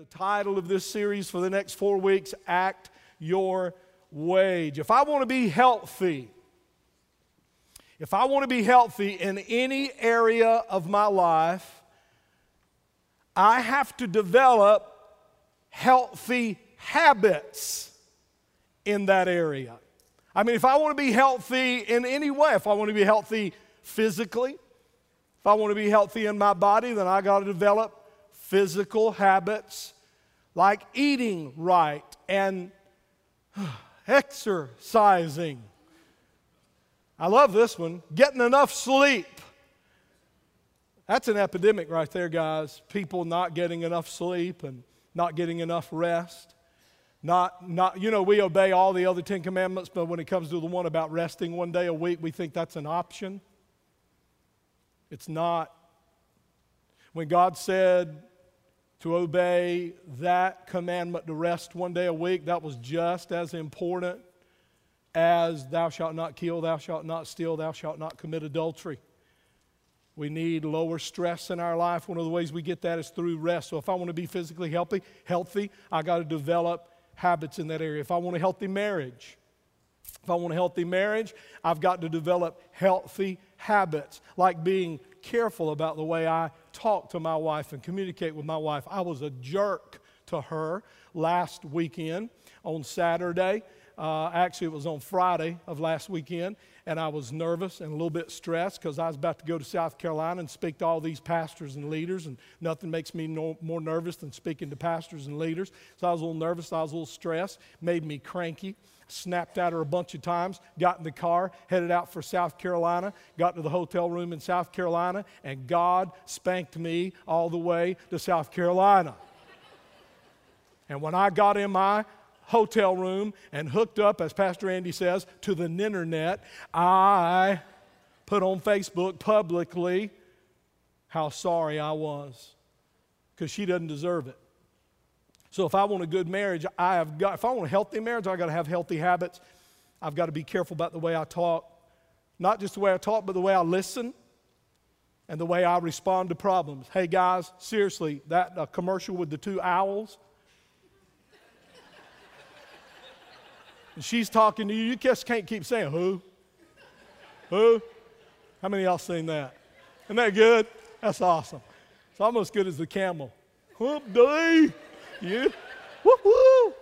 The title of this series for the next four weeks Act Your Wage. If I want to be healthy, if I want to be healthy in any area of my life, I have to develop healthy habits in that area. I mean, if I want to be healthy in any way, if I want to be healthy physically, if I want to be healthy in my body, then I got to develop physical habits like eating right and exercising. I love this one getting enough sleep. That's an epidemic right there, guys. People not getting enough sleep and not getting enough rest. Not, not, you know, we obey all the other Ten Commandments, but when it comes to the one about resting one day a week, we think that's an option. It's not. When God said to obey that commandment to rest one day a week, that was just as important as thou shalt not kill, thou shalt not steal, thou shalt not commit adultery. We need lower stress in our life. One of the ways we get that is through rest. So if I want to be physically healthy, healthy, I got to develop habits in that area. If I want a healthy marriage, if I want a healthy marriage, I've got to develop healthy habits, like being careful about the way I talk to my wife and communicate with my wife. I was a jerk to her last weekend on Saturday. Uh, actually, it was on Friday of last weekend, and I was nervous and a little bit stressed because I was about to go to South Carolina and speak to all these pastors and leaders, and nothing makes me no, more nervous than speaking to pastors and leaders. So I was a little nervous, I was a little stressed, made me cranky. Snapped at her a bunch of times, got in the car, headed out for South Carolina, got to the hotel room in South Carolina, and God spanked me all the way to South Carolina. And when I got in my hotel room and hooked up, as Pastor Andy says, to the internet, I put on Facebook publicly how sorry I was because she doesn't deserve it. So if I want a good marriage, I have got, if I want a healthy marriage, I've got to have healthy habits. I've got to be careful about the way I talk. Not just the way I talk, but the way I listen and the way I respond to problems. Hey guys, seriously, that uh, commercial with the two owls, and she's talking to you, you just can't keep saying, Who? Who? How many y'all seen that? Isn't that good? That's awesome. It's almost as good as the camel. Whoop day. Yeah. Woo woo.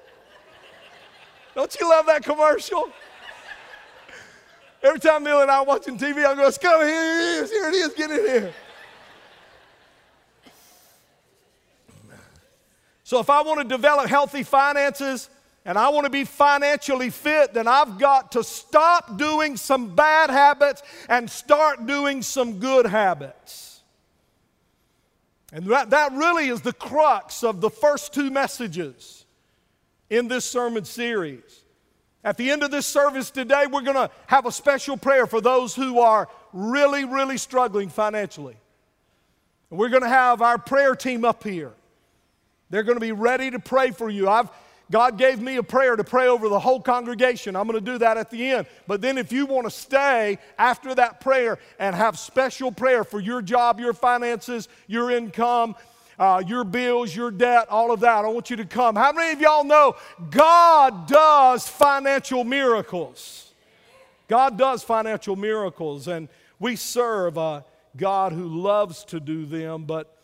Don't you love that commercial? Every time Neil and I are watching TV, I go, come here it is, here it is, get in here. So if I want to develop healthy finances, and I want to be financially fit, then I've got to stop doing some bad habits and start doing some good habits. And that, that really is the crux of the first two messages in this sermon series. At the end of this service today, we're going to have a special prayer for those who are really, really struggling financially. We're going to have our prayer team up here. They're going to be ready to pray for you. I've God gave me a prayer to pray over the whole congregation. I'm going to do that at the end. But then, if you want to stay after that prayer and have special prayer for your job, your finances, your income, uh, your bills, your debt, all of that, I want you to come. How many of y'all know God does financial miracles? God does financial miracles, and we serve a God who loves to do them, but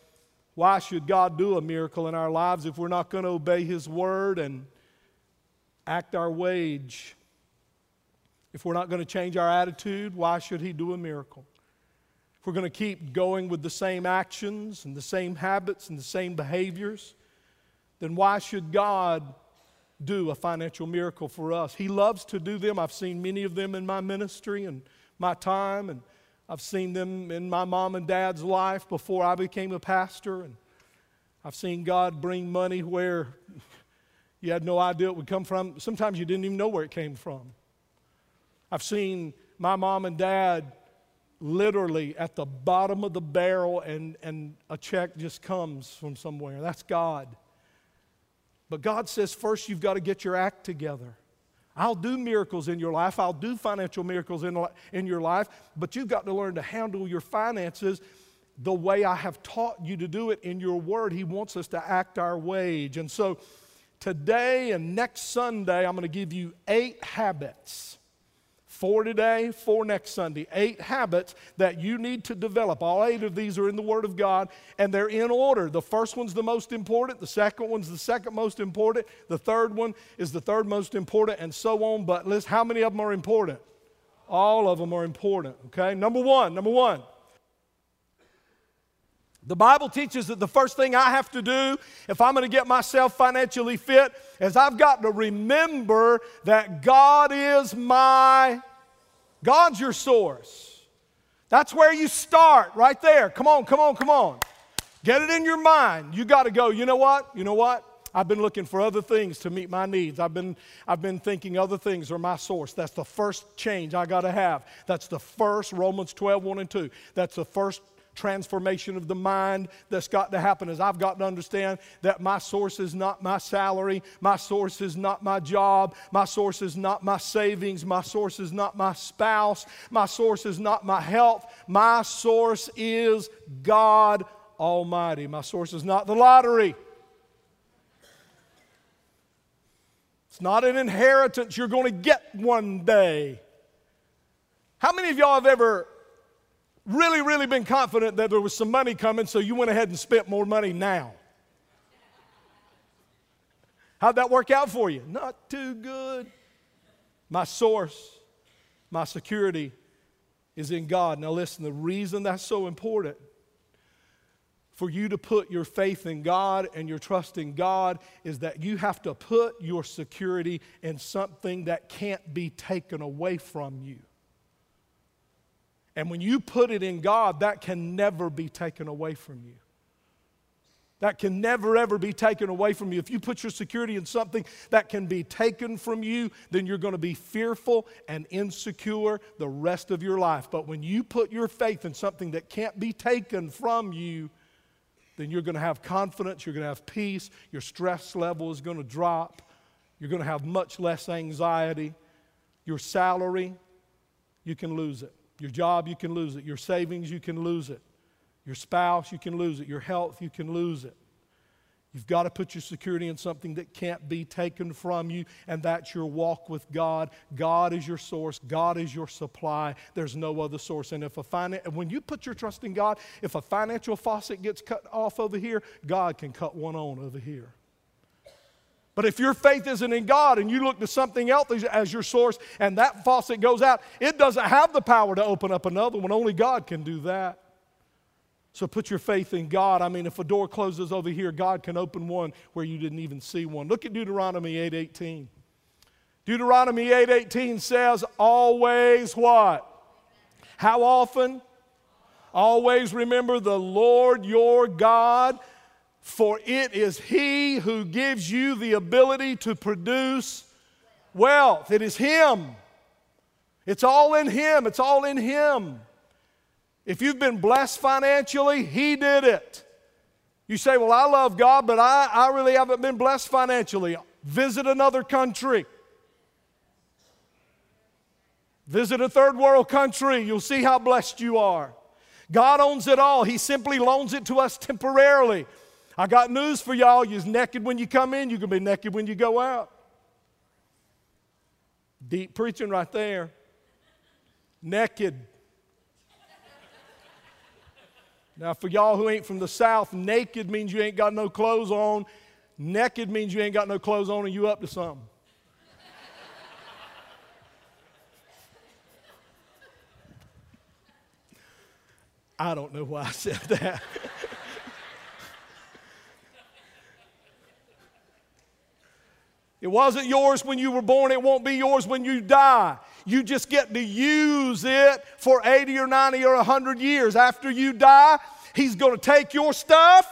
why should God do a miracle in our lives if we're not going to obey His word and act our wage? If we're not going to change our attitude, why should He do a miracle? If we're going to keep going with the same actions and the same habits and the same behaviors, then why should God do a financial miracle for us? He loves to do them. I've seen many of them in my ministry and my time, and I've seen them in my mom and dad's life before I became a pastor. And I've seen God bring money where you had no idea it would come from. Sometimes you didn't even know where it came from. I've seen my mom and dad literally at the bottom of the barrel and, and a check just comes from somewhere. That's God. But God says first you've got to get your act together. I'll do miracles in your life. I'll do financial miracles in, in your life, but you've got to learn to handle your finances the way I have taught you to do it in your word. He wants us to act our wage. And so today and next Sunday, I'm going to give you eight habits. Four today, four next Sunday. Eight habits that you need to develop. All eight of these are in the Word of God, and they're in order. The first one's the most important, the second one's the second most important, the third one is the third most important, and so on. But listen, how many of them are important? All of them are important, okay? Number one, number one. The Bible teaches that the first thing I have to do if I'm going to get myself financially fit is I've got to remember that God is my God's your source. That's where you start, right there. Come on, come on, come on. Get it in your mind. You got to go, you know what? You know what? I've been looking for other things to meet my needs. I've been, I've been thinking other things are my source. That's the first change I got to have. That's the first, Romans 12, 1 and 2. That's the first transformation of the mind that's got to happen is I've got to understand that my source is not my salary, my source is not my job, my source is not my savings, my source is not my spouse, my source is not my health, my source is God Almighty. My source is not the lottery. It's not an inheritance you're going to get one day. How many of y'all have ever really, really been confident that there was some money coming, so you went ahead and spent more money now. How'd that work out for you? Not too good. My source, my security is in God. Now, listen, the reason that's so important for you to put your faith in God and your trust in God is that you have to put your security in something that can't be taken away from you. And when you put it in God, that can never be taken away from you. That can never, ever be taken away from you. If you put your security in something that can be taken from you, then you're going to be fearful and insecure the rest of your life. But when you put your faith in something that can't be taken from you, then you're going to have confidence, you're going to have peace, your stress level is going to drop, you're going to have much less anxiety. Your salary, you can lose it. Your job, you can lose it. Your savings, you can lose it. Your spouse, you can lose it. Your health, you can lose it. You've got to put your security in something that can't be taken from you, and that's your walk with God. God is your source, God is your supply. There's no other source. And if a finan- when you put your trust in God, if a financial faucet gets cut off over here, God can cut one on over here. But if your faith isn't in God and you look to something else as your source and that faucet goes out, it doesn't have the power to open up another one. Only God can do that. So put your faith in God. I mean, if a door closes over here, God can open one where you didn't even see one. Look at Deuteronomy 8:18. Deuteronomy 8:18 says, "Always what? How often? Always remember the Lord your God." For it is He who gives you the ability to produce wealth. It is Him. It's all in Him. It's all in Him. If you've been blessed financially, He did it. You say, Well, I love God, but I, I really haven't been blessed financially. Visit another country. Visit a third world country. You'll see how blessed you are. God owns it all. He simply loans it to us temporarily. I got news for y'all. You're naked when you come in, going to be naked when you go out. Deep preaching right there. Naked. Now, for y'all who ain't from the South, naked means you ain't got no clothes on. Naked means you ain't got no clothes on and you up to something. I don't know why I said that. It wasn't yours when you were born, it won't be yours when you die. You just get to use it for 80 or 90 or 100 years. After you die, He's going to take your stuff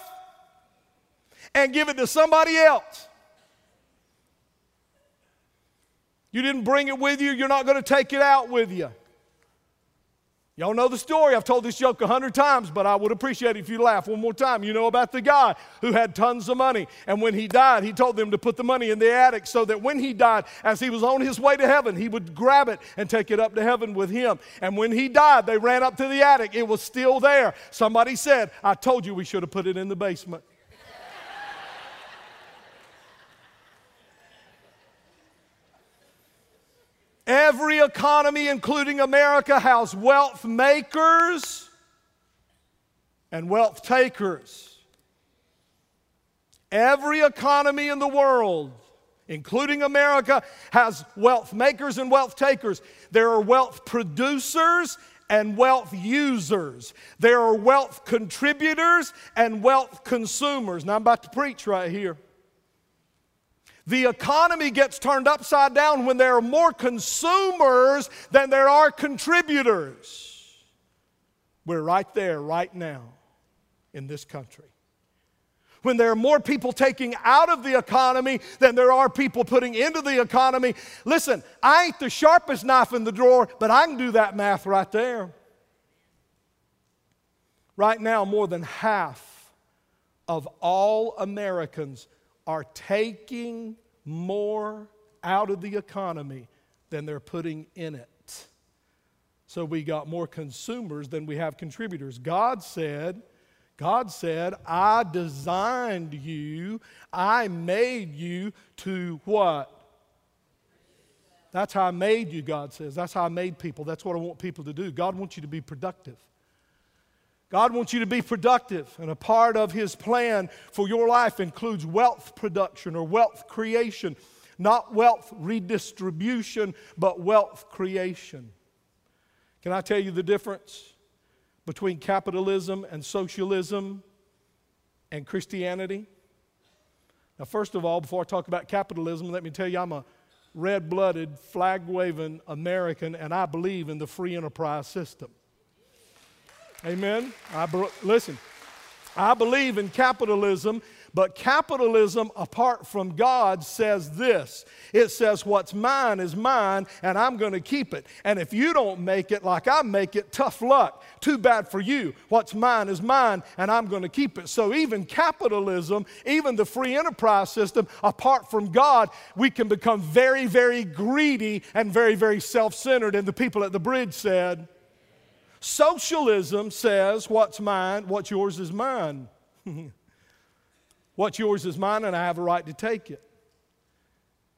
and give it to somebody else. You didn't bring it with you, you're not going to take it out with you. Y'all know the story. I've told this joke a hundred times, but I would appreciate it if you laugh one more time. You know about the guy who had tons of money. And when he died, he told them to put the money in the attic so that when he died, as he was on his way to heaven, he would grab it and take it up to heaven with him. And when he died, they ran up to the attic. It was still there. Somebody said, I told you we should have put it in the basement. Every economy, including America, has wealth makers and wealth takers. Every economy in the world, including America, has wealth makers and wealth takers. There are wealth producers and wealth users. There are wealth contributors and wealth consumers. Now, I'm about to preach right here. The economy gets turned upside down when there are more consumers than there are contributors. We're right there right now in this country. When there are more people taking out of the economy than there are people putting into the economy. Listen, I ain't the sharpest knife in the drawer, but I can do that math right there. Right now, more than half of all Americans are taking more out of the economy than they're putting in it. So we got more consumers than we have contributors. God said, God said, I designed you, I made you to what? That's how I made you, God says. That's how I made people. That's what I want people to do. God wants you to be productive. God wants you to be productive, and a part of His plan for your life includes wealth production or wealth creation. Not wealth redistribution, but wealth creation. Can I tell you the difference between capitalism and socialism and Christianity? Now, first of all, before I talk about capitalism, let me tell you I'm a red blooded, flag waving American, and I believe in the free enterprise system. Amen. I listen. I believe in capitalism, but capitalism apart from God says this it says, What's mine is mine, and I'm going to keep it. And if you don't make it like I make it, tough luck. Too bad for you. What's mine is mine, and I'm going to keep it. So even capitalism, even the free enterprise system, apart from God, we can become very, very greedy and very, very self centered. And the people at the bridge said, Socialism says, What's mine, what's yours is mine. what's yours is mine, and I have a right to take it.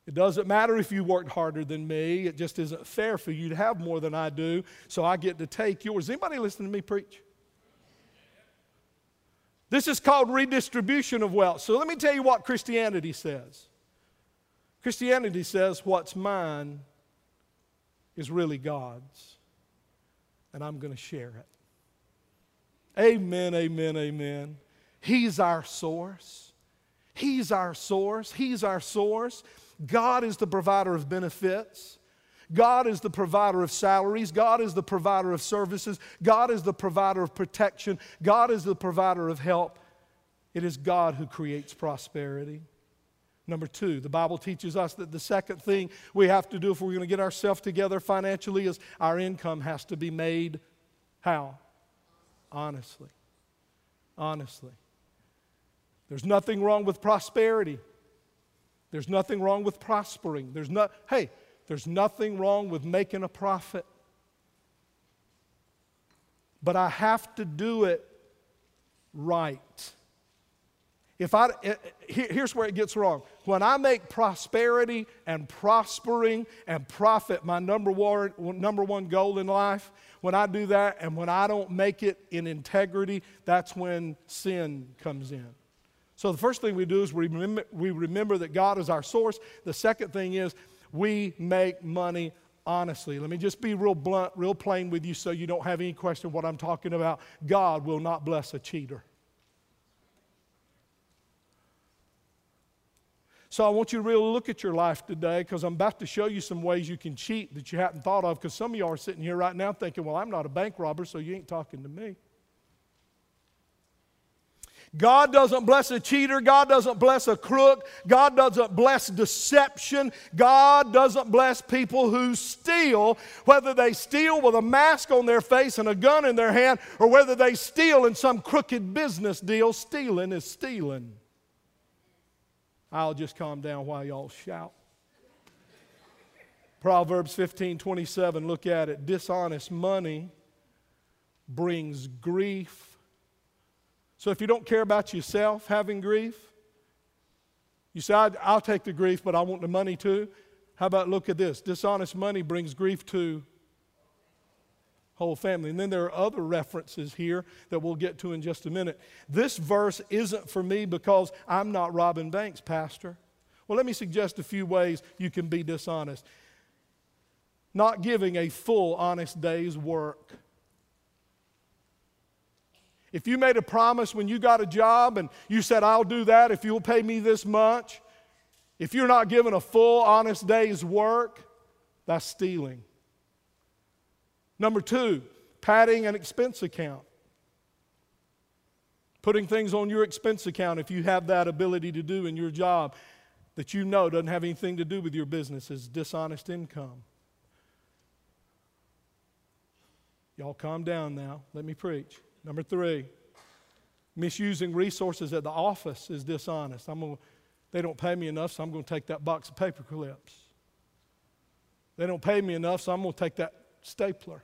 It doesn't matter if you worked harder than me. It just isn't fair for you to have more than I do, so I get to take yours. Anybody listening to me preach? This is called redistribution of wealth. So let me tell you what Christianity says. Christianity says, What's mine is really God's and I'm going to share it. Amen, amen, amen. He's our source. He's our source. He's our source. God is the provider of benefits. God is the provider of salaries. God is the provider of services. God is the provider of protection. God is the provider of help. It is God who creates prosperity. Number two, the Bible teaches us that the second thing we have to do if we're going to get ourselves together financially is our income has to be made how? Honestly. Honestly. There's nothing wrong with prosperity. There's nothing wrong with prospering. There's not, hey, there's nothing wrong with making a profit. But I have to do it right. If I, eh, eh, here's where it gets wrong. When I make prosperity and prospering and profit my number one, number one goal in life, when I do that and when I don't make it in integrity, that's when sin comes in. So the first thing we do is we remember, we remember that God is our source. The second thing is we make money honestly. Let me just be real blunt, real plain with you so you don't have any question what I'm talking about. God will not bless a cheater. So I want you to really look at your life today because I'm about to show you some ways you can cheat that you hadn't thought of because some of you are sitting here right now thinking, well, I'm not a bank robber, so you ain't talking to me. God doesn't bless a cheater. God doesn't bless a crook. God doesn't bless deception. God doesn't bless people who steal, whether they steal with a mask on their face and a gun in their hand, or whether they steal in some crooked business deal. Stealing is stealing. I'll just calm down while y'all shout. Proverbs 15 27, look at it. Dishonest money brings grief so if you don't care about yourself having grief, you say, I'll take the grief, but I want the money too. How about look at this? Dishonest money brings grief to whole family. And then there are other references here that we'll get to in just a minute. This verse isn't for me because I'm not Robin banks, Pastor. Well, let me suggest a few ways you can be dishonest. Not giving a full, honest day's work. If you made a promise when you got a job and you said, I'll do that if you'll pay me this much, if you're not given a full, honest day's work, that's stealing. Number two, padding an expense account. Putting things on your expense account if you have that ability to do in your job that you know doesn't have anything to do with your business is dishonest income. Y'all calm down now. Let me preach. Number three, misusing resources at the office is dishonest. I'm gonna, they don't pay me enough, so I'm going to take that box of paper clips. They don't pay me enough, so I'm going to take that stapler.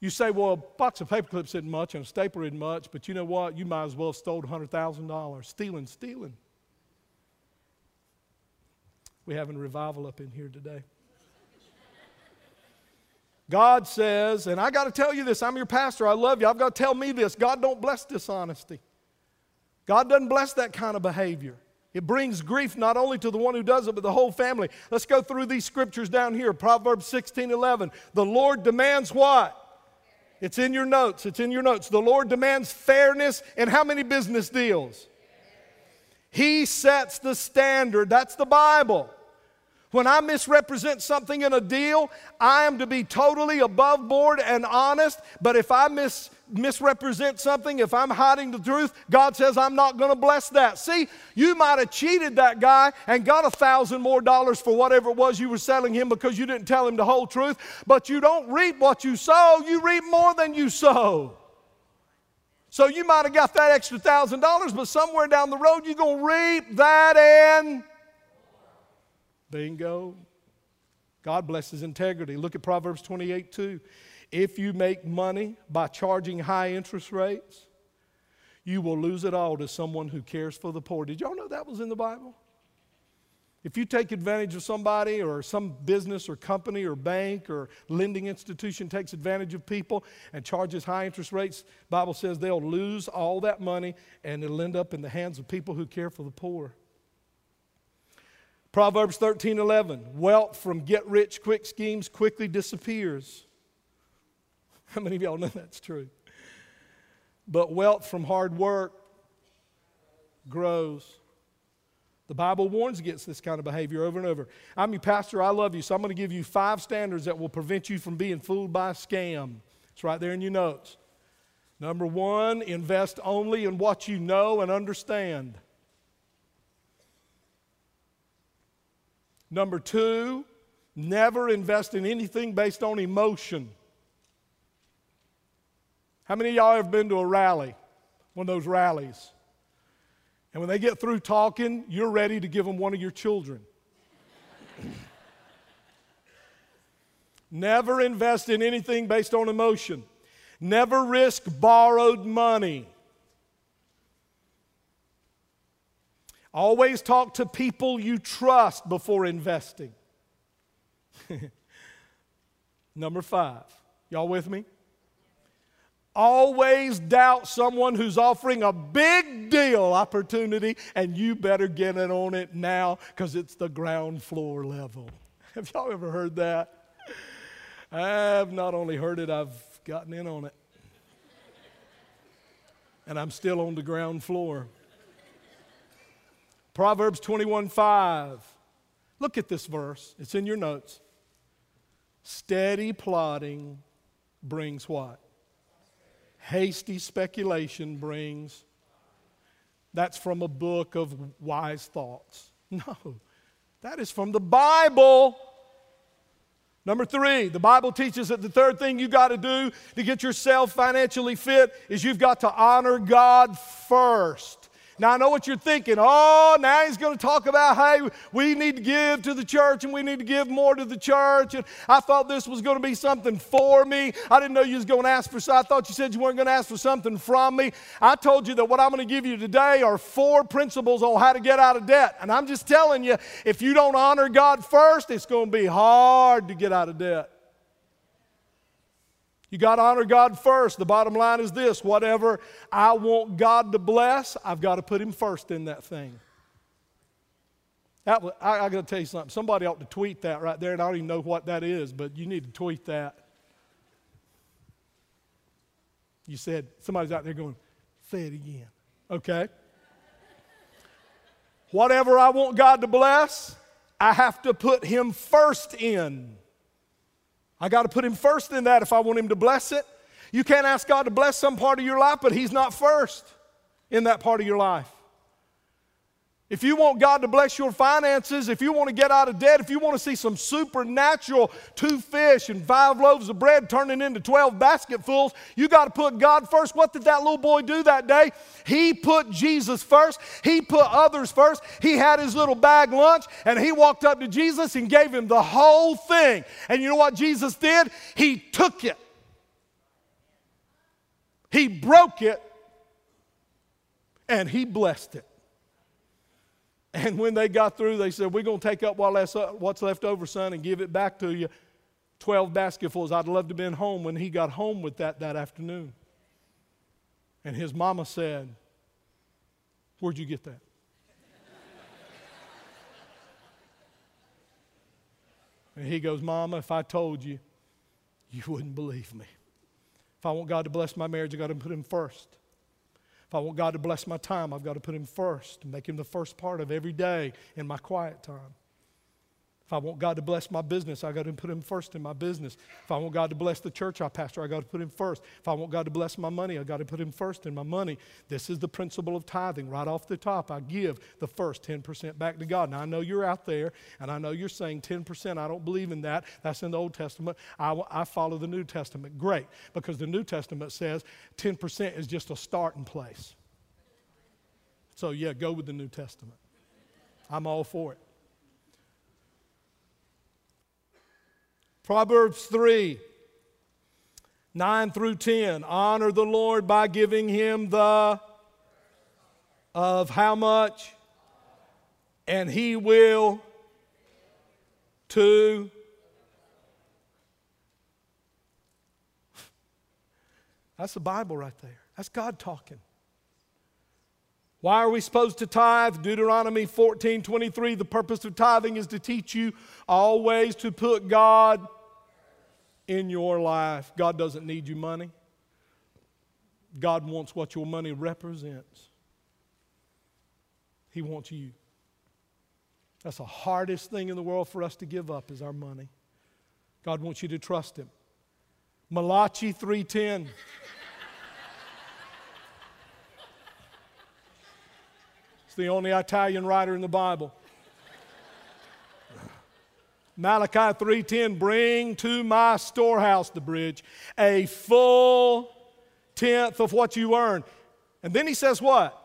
You say, well, a box of paper clips isn't much and a stapler isn't much, but you know what? You might as well have stole $100,000. Stealing, stealing. We're having a revival up in here today. God says, and I got to tell you this, I'm your pastor, I love you. I've got to tell me this God don't bless dishonesty. God doesn't bless that kind of behavior. It brings grief not only to the one who does it, but the whole family. Let's go through these scriptures down here. Proverbs 16 11. The Lord demands what? It's in your notes. It's in your notes. The Lord demands fairness in how many business deals? He sets the standard. That's the Bible. When I misrepresent something in a deal, I am to be totally above board and honest. But if I mis- misrepresent something, if I'm hiding the truth, God says I'm not going to bless that. See, you might have cheated that guy and got a thousand more dollars for whatever it was you were selling him because you didn't tell him the whole truth. But you don't reap what you sow, you reap more than you sow. So you might have got that extra thousand dollars, but somewhere down the road you're going to reap that and Bingo. God blesses integrity. Look at Proverbs 28 2. If you make money by charging high interest rates, you will lose it all to someone who cares for the poor. Did y'all know that was in the Bible? If you take advantage of somebody or some business or company or bank or lending institution takes advantage of people and charges high interest rates, Bible says they'll lose all that money and it'll end up in the hands of people who care for the poor. Proverbs 13 11, wealth from get rich quick schemes quickly disappears. How many of y'all know that's true? But wealth from hard work grows. The Bible warns against this kind of behavior over and over. I'm your pastor, I love you, so I'm going to give you five standards that will prevent you from being fooled by a scam. It's right there in your notes. Number one, invest only in what you know and understand. Number two, never invest in anything based on emotion. How many of y'all have been to a rally, one of those rallies? And when they get through talking, you're ready to give them one of your children. Never invest in anything based on emotion. Never risk borrowed money. Always talk to people you trust before investing. Number five. Y'all with me? Always doubt someone who's offering a big deal opportunity, and you better get in on it now because it's the ground floor level. Have y'all ever heard that? I've not only heard it, I've gotten in on it. And I'm still on the ground floor. Proverbs 21 5. Look at this verse, it's in your notes. Steady plodding brings what? hasty speculation brings. That's from a book of wise thoughts. No, that is from the Bible. Number three, the Bible teaches that the third thing you got to do to get yourself financially fit is you've got to honor God first. Now, I know what you're thinking. Oh, now he's going to talk about how we need to give to the church and we need to give more to the church. And I thought this was going to be something for me. I didn't know you was going to ask for, I thought you said you weren't going to ask for something from me. I told you that what I'm going to give you today are four principles on how to get out of debt. And I'm just telling you, if you don't honor God first, it's going to be hard to get out of debt. You got to honor God first. The bottom line is this whatever I want God to bless, I've got to put Him first in that thing. That, I, I got to tell you something. Somebody ought to tweet that right there, and I don't even know what that is, but you need to tweet that. You said, somebody's out there going, say it again. Okay? Whatever I want God to bless, I have to put Him first in. I got to put him first in that if I want him to bless it. You can't ask God to bless some part of your life, but he's not first in that part of your life. If you want God to bless your finances, if you want to get out of debt, if you want to see some supernatural two fish and five loaves of bread turning into 12 basketfuls, you got to put God first. What did that little boy do that day? He put Jesus first. He put others first. He had his little bag lunch and he walked up to Jesus and gave him the whole thing. And you know what Jesus did? He took it. He broke it and he blessed it. And when they got through, they said, We're going to take up what's left over, son, and give it back to you. 12 basketfuls. I'd love to have been home when he got home with that that afternoon. And his mama said, Where'd you get that? and he goes, Mama, if I told you, you wouldn't believe me. If I want God to bless my marriage, i got to put him first. If I want God to bless my time, I've got to put Him first, make Him the first part of every day in my quiet time. If I want God to bless my business, I got to put Him first in my business. If I want God to bless the church I pastor, I got to put Him first. If I want God to bless my money, I got to put Him first in my money. This is the principle of tithing. Right off the top, I give the first 10% back to God. Now, I know you're out there, and I know you're saying 10%. I don't believe in that. That's in the Old Testament. I, I follow the New Testament. Great, because the New Testament says 10% is just a starting place. So, yeah, go with the New Testament. I'm all for it. Proverbs 3 9 through 10. Honor the Lord by giving him the of how much? And he will to. That's the Bible right there. That's God talking. Why are we supposed to tithe? Deuteronomy 14 23. The purpose of tithing is to teach you always to put God in your life. God doesn't need your money, God wants what your money represents. He wants you. That's the hardest thing in the world for us to give up is our money. God wants you to trust him. Malachi 3:10 It's the only Italian writer in the Bible. Malachi 3:10 bring to my storehouse the bridge a full tenth of what you earn. And then he says what?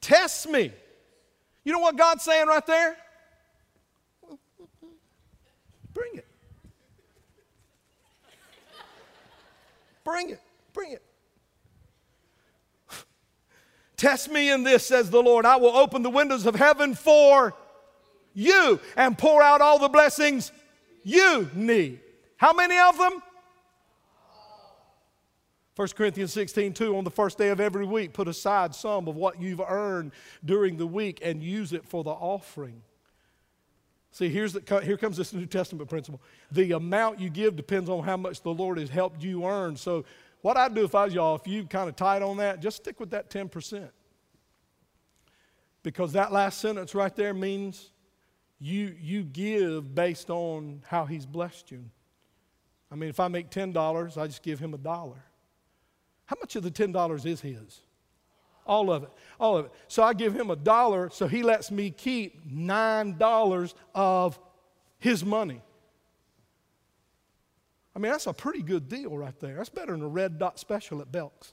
Test me. You know what God's saying right there? Bring it. Bring it. Bring it. Test me in this, says the Lord. I will open the windows of heaven for you and pour out all the blessings you need. How many of them? 1 Corinthians 16, 2, on the first day of every week, put aside some of what you've earned during the week and use it for the offering. See, here's the, here comes this New Testament principle. The amount you give depends on how much the Lord has helped you earn. So, what I'd do if I was y'all, if you kind of tight on that, just stick with that 10%. Because that last sentence right there means you, you give based on how he's blessed you. I mean, if I make $10, I just give him a dollar. How much of the $10 is his? All of it. All of it. So I give him a dollar, so he lets me keep $9 of his money. I mean, that's a pretty good deal right there. That's better than a red dot special at Belk's.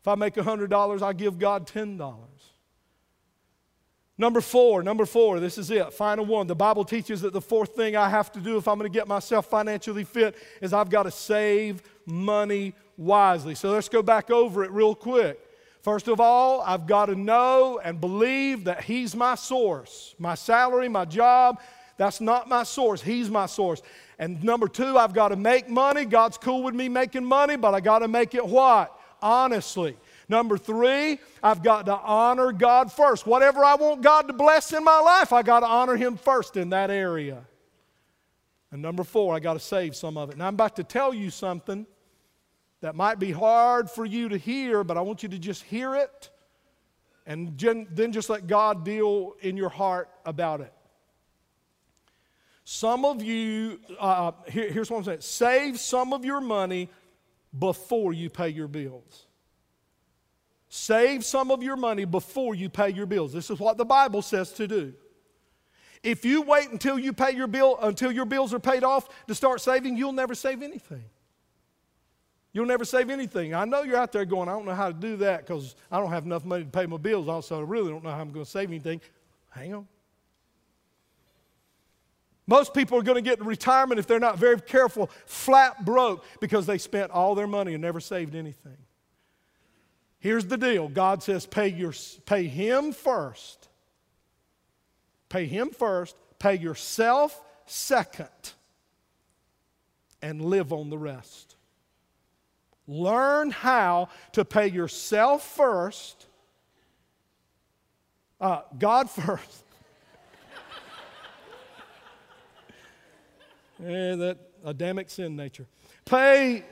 If I make $100, I give God $10. Number four, number four, this is it, final one. The Bible teaches that the fourth thing I have to do if I'm going to get myself financially fit is I've got to save money wisely. So let's go back over it real quick. First of all, I've got to know and believe that He's my source. My salary, my job, that's not my source. He's my source. And number two, I've got to make money. God's cool with me making money, but I got to make it what? Honestly. Number three, I've got to honor God first. Whatever I want God to bless in my life, I got to honor Him first in that area. And number four, I got to save some of it. Now, I'm about to tell you something that might be hard for you to hear, but I want you to just hear it and then just let God deal in your heart about it. Some of you, uh, here, here's what I'm saying save some of your money before you pay your bills. Save some of your money before you pay your bills. This is what the Bible says to do. If you wait until you pay your bill, until your bills are paid off to start saving, you'll never save anything. You'll never save anything. I know you're out there going, I don't know how to do that because I don't have enough money to pay my bills. Also, I really don't know how I'm going to save anything. Hang on. Most people are going to get retirement if they're not very careful, flat broke because they spent all their money and never saved anything. Here's the deal God says, pay, your, pay Him first. Pay Him first, pay yourself second, and live on the rest. Learn how to pay yourself first, uh, God first. Eh, that Adamic sin nature. Pay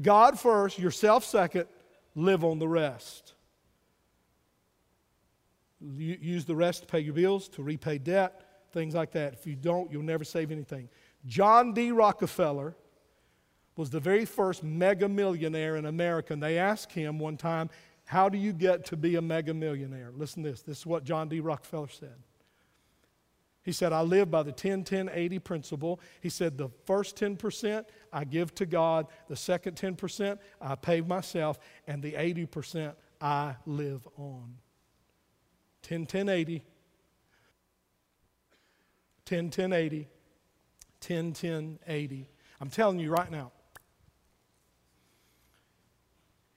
God first, yourself second, live on the rest. Use the rest to pay your bills, to repay debt, things like that. If you don't, you'll never save anything. John D. Rockefeller was the very first mega millionaire in America. And they asked him one time, How do you get to be a mega millionaire? Listen to this. This is what John D. Rockefeller said. He said, I live by the 10 10 80 principle. He said, the first 10% I give to God, the second 10% I pay myself, and the 80% I live on. 10 10 80. 10 10 80. 10 10 80. I'm telling you right now,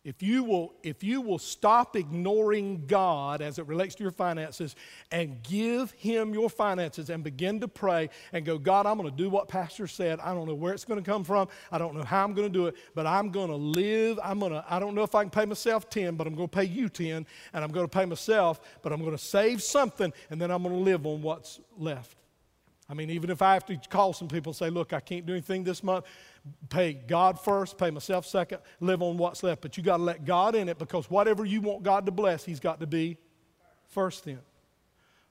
if you will, if you will stop ignoring God as it relates to your finances and give Him your finances and begin to pray and go, God, I'm going to do what Pastor said. I don't know where it's going to come from. I don't know how I'm going to do it, but I'm going to live. I'm going to, I don't know if I can pay myself 10, but I'm going to pay you 10, and I'm going to pay myself, but I'm going to save something, and then I'm going to live on what's left. I mean, even if I have to call some people and say, look, I can't do anything this month, pay God first, pay myself second, live on what's left. But you got to let God in it because whatever you want God to bless, He's got to be first in.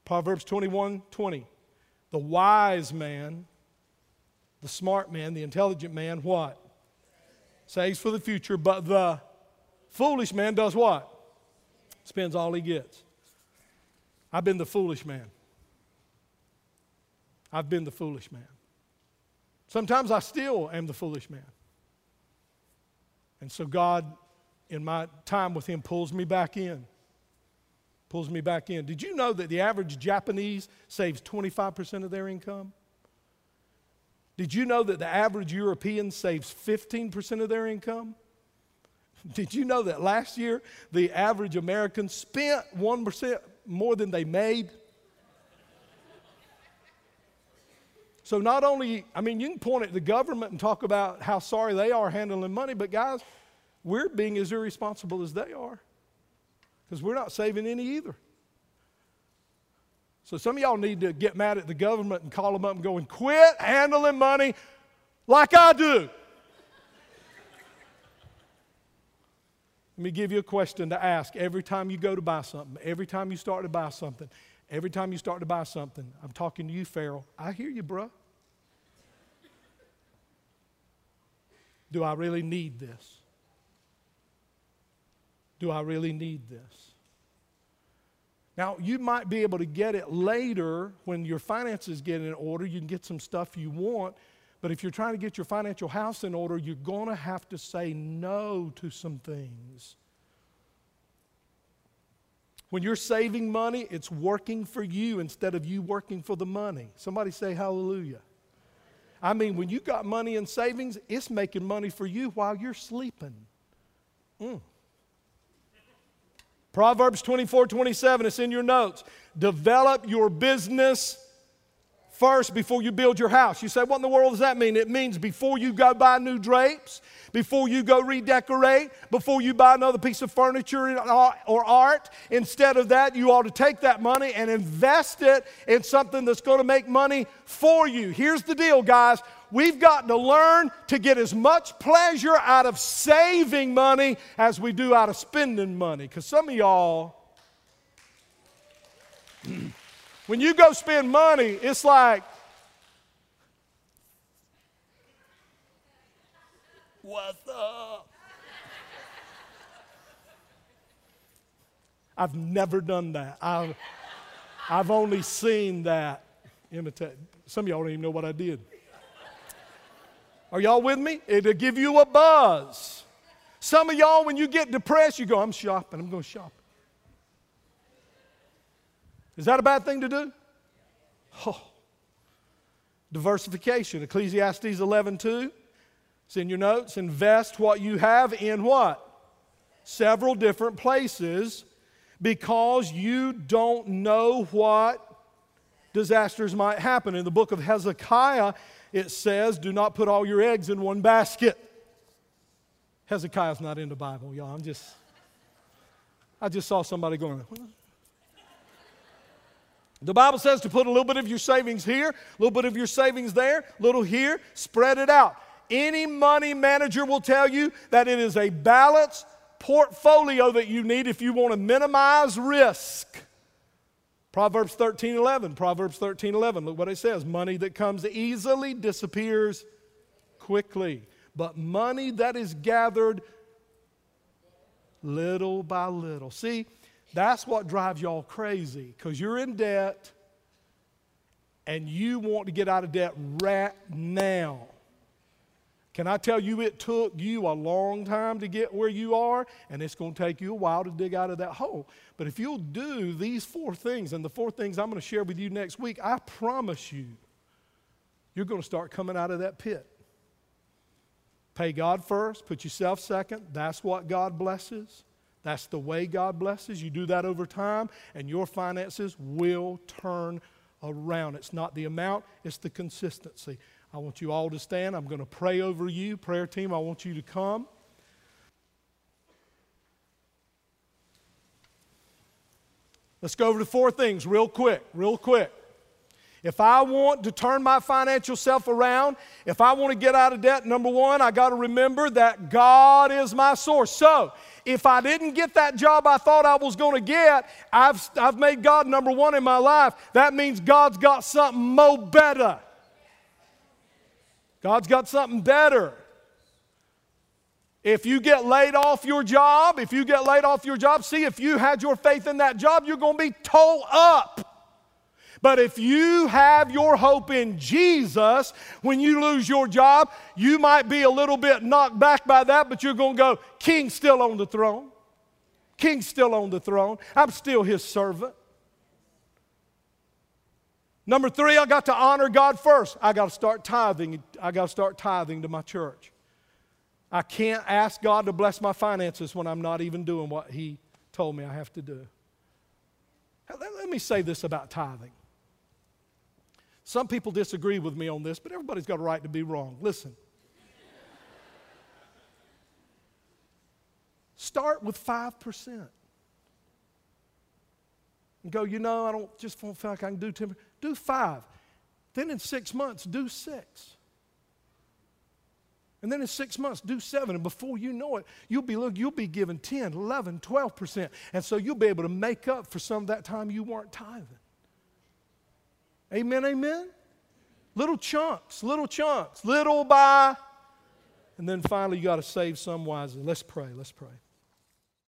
Proverbs 21 20. The wise man, the smart man, the intelligent man, what? Saves for the future, but the foolish man does what? Spends all he gets. I've been the foolish man. I've been the foolish man. Sometimes I still am the foolish man. And so God, in my time with Him, pulls me back in. Pulls me back in. Did you know that the average Japanese saves 25% of their income? Did you know that the average European saves 15% of their income? Did you know that last year the average American spent 1% more than they made? So, not only, I mean, you can point at the government and talk about how sorry they are handling money, but guys, we're being as irresponsible as they are because we're not saving any either. So, some of y'all need to get mad at the government and call them up and go and quit handling money like I do. Let me give you a question to ask every time you go to buy something, every time you start to buy something. Every time you start to buy something, I'm talking to you, Farrell. I hear you, bruh. Do I really need this? Do I really need this? Now, you might be able to get it later when your finances get in order. You can get some stuff you want. But if you're trying to get your financial house in order, you're going to have to say no to some things. When you're saving money, it's working for you instead of you working for the money. Somebody say hallelujah. I mean, when you got money in savings, it's making money for you while you're sleeping. Mm. Proverbs 24 27, it's in your notes. Develop your business first before you build your house. You say, what in the world does that mean? It means before you go buy new drapes, before you go redecorate, before you buy another piece of furniture or art. Instead of that, you ought to take that money and invest it in something that's going to make money for you. Here's the deal, guys. We've got to learn to get as much pleasure out of saving money as we do out of spending money. Because some of y'all, when you go spend money, it's like, What's up? I've never done that. I've, I've only seen that imitate. Some of y'all don't even know what I did. Are y'all with me? It'll give you a buzz. Some of y'all, when you get depressed, you go, I'm shopping, I'm going shopping. Is that a bad thing to do? Oh. Diversification. Ecclesiastes 11 2. It's in your notes. Invest what you have in what? Several different places because you don't know what disasters might happen. In the book of Hezekiah, it says, Do not put all your eggs in one basket. Hezekiah's not in the Bible, y'all. I'm just, I just saw somebody going, The Bible says to put a little bit of your savings here, a little bit of your savings there, a little here, spread it out. Any money manager will tell you that it is a balanced portfolio that you need if you want to minimize risk. Proverbs 13 11. Proverbs 13 11. Look what it says money that comes easily disappears quickly, but money that is gathered little by little. See, that's what drives y'all crazy because you're in debt and you want to get out of debt right now. Can I tell you, it took you a long time to get where you are, and it's going to take you a while to dig out of that hole. But if you'll do these four things, and the four things I'm going to share with you next week, I promise you, you're going to start coming out of that pit. Pay God first, put yourself second. That's what God blesses. That's the way God blesses. You do that over time, and your finances will turn around. It's not the amount, it's the consistency. I want you all to stand. I'm going to pray over you. Prayer team, I want you to come. Let's go over to four things real quick, real quick. If I want to turn my financial self around, if I want to get out of debt, number one, I got to remember that God is my source. So, if I didn't get that job I thought I was going to get, I've, I've made God number one in my life. That means God's got something more better. God's got something better. If you get laid off your job, if you get laid off your job, see, if you had your faith in that job, you're going to be towed up. But if you have your hope in Jesus, when you lose your job, you might be a little bit knocked back by that, but you're going to go, King's still on the throne. King's still on the throne. I'm still his servant. Number three, I got to honor God first. I got to start tithing. I got to start tithing to my church. I can't ask God to bless my finances when I'm not even doing what He told me I have to do. Let me say this about tithing. Some people disagree with me on this, but everybody's got a right to be wrong. Listen. Start with 5% and go, you know, I don't just don't feel like I can do 10%. do five. Then in six months, do six. And then in six months, do seven. And before you know it, you'll be, look, you'll be given 10, 11, 12%. And so you'll be able to make up for some of that time you weren't tithing. Amen, amen? Little chunks, little chunks, little by And then finally, you got to save some wisely. Let's pray. Let's pray.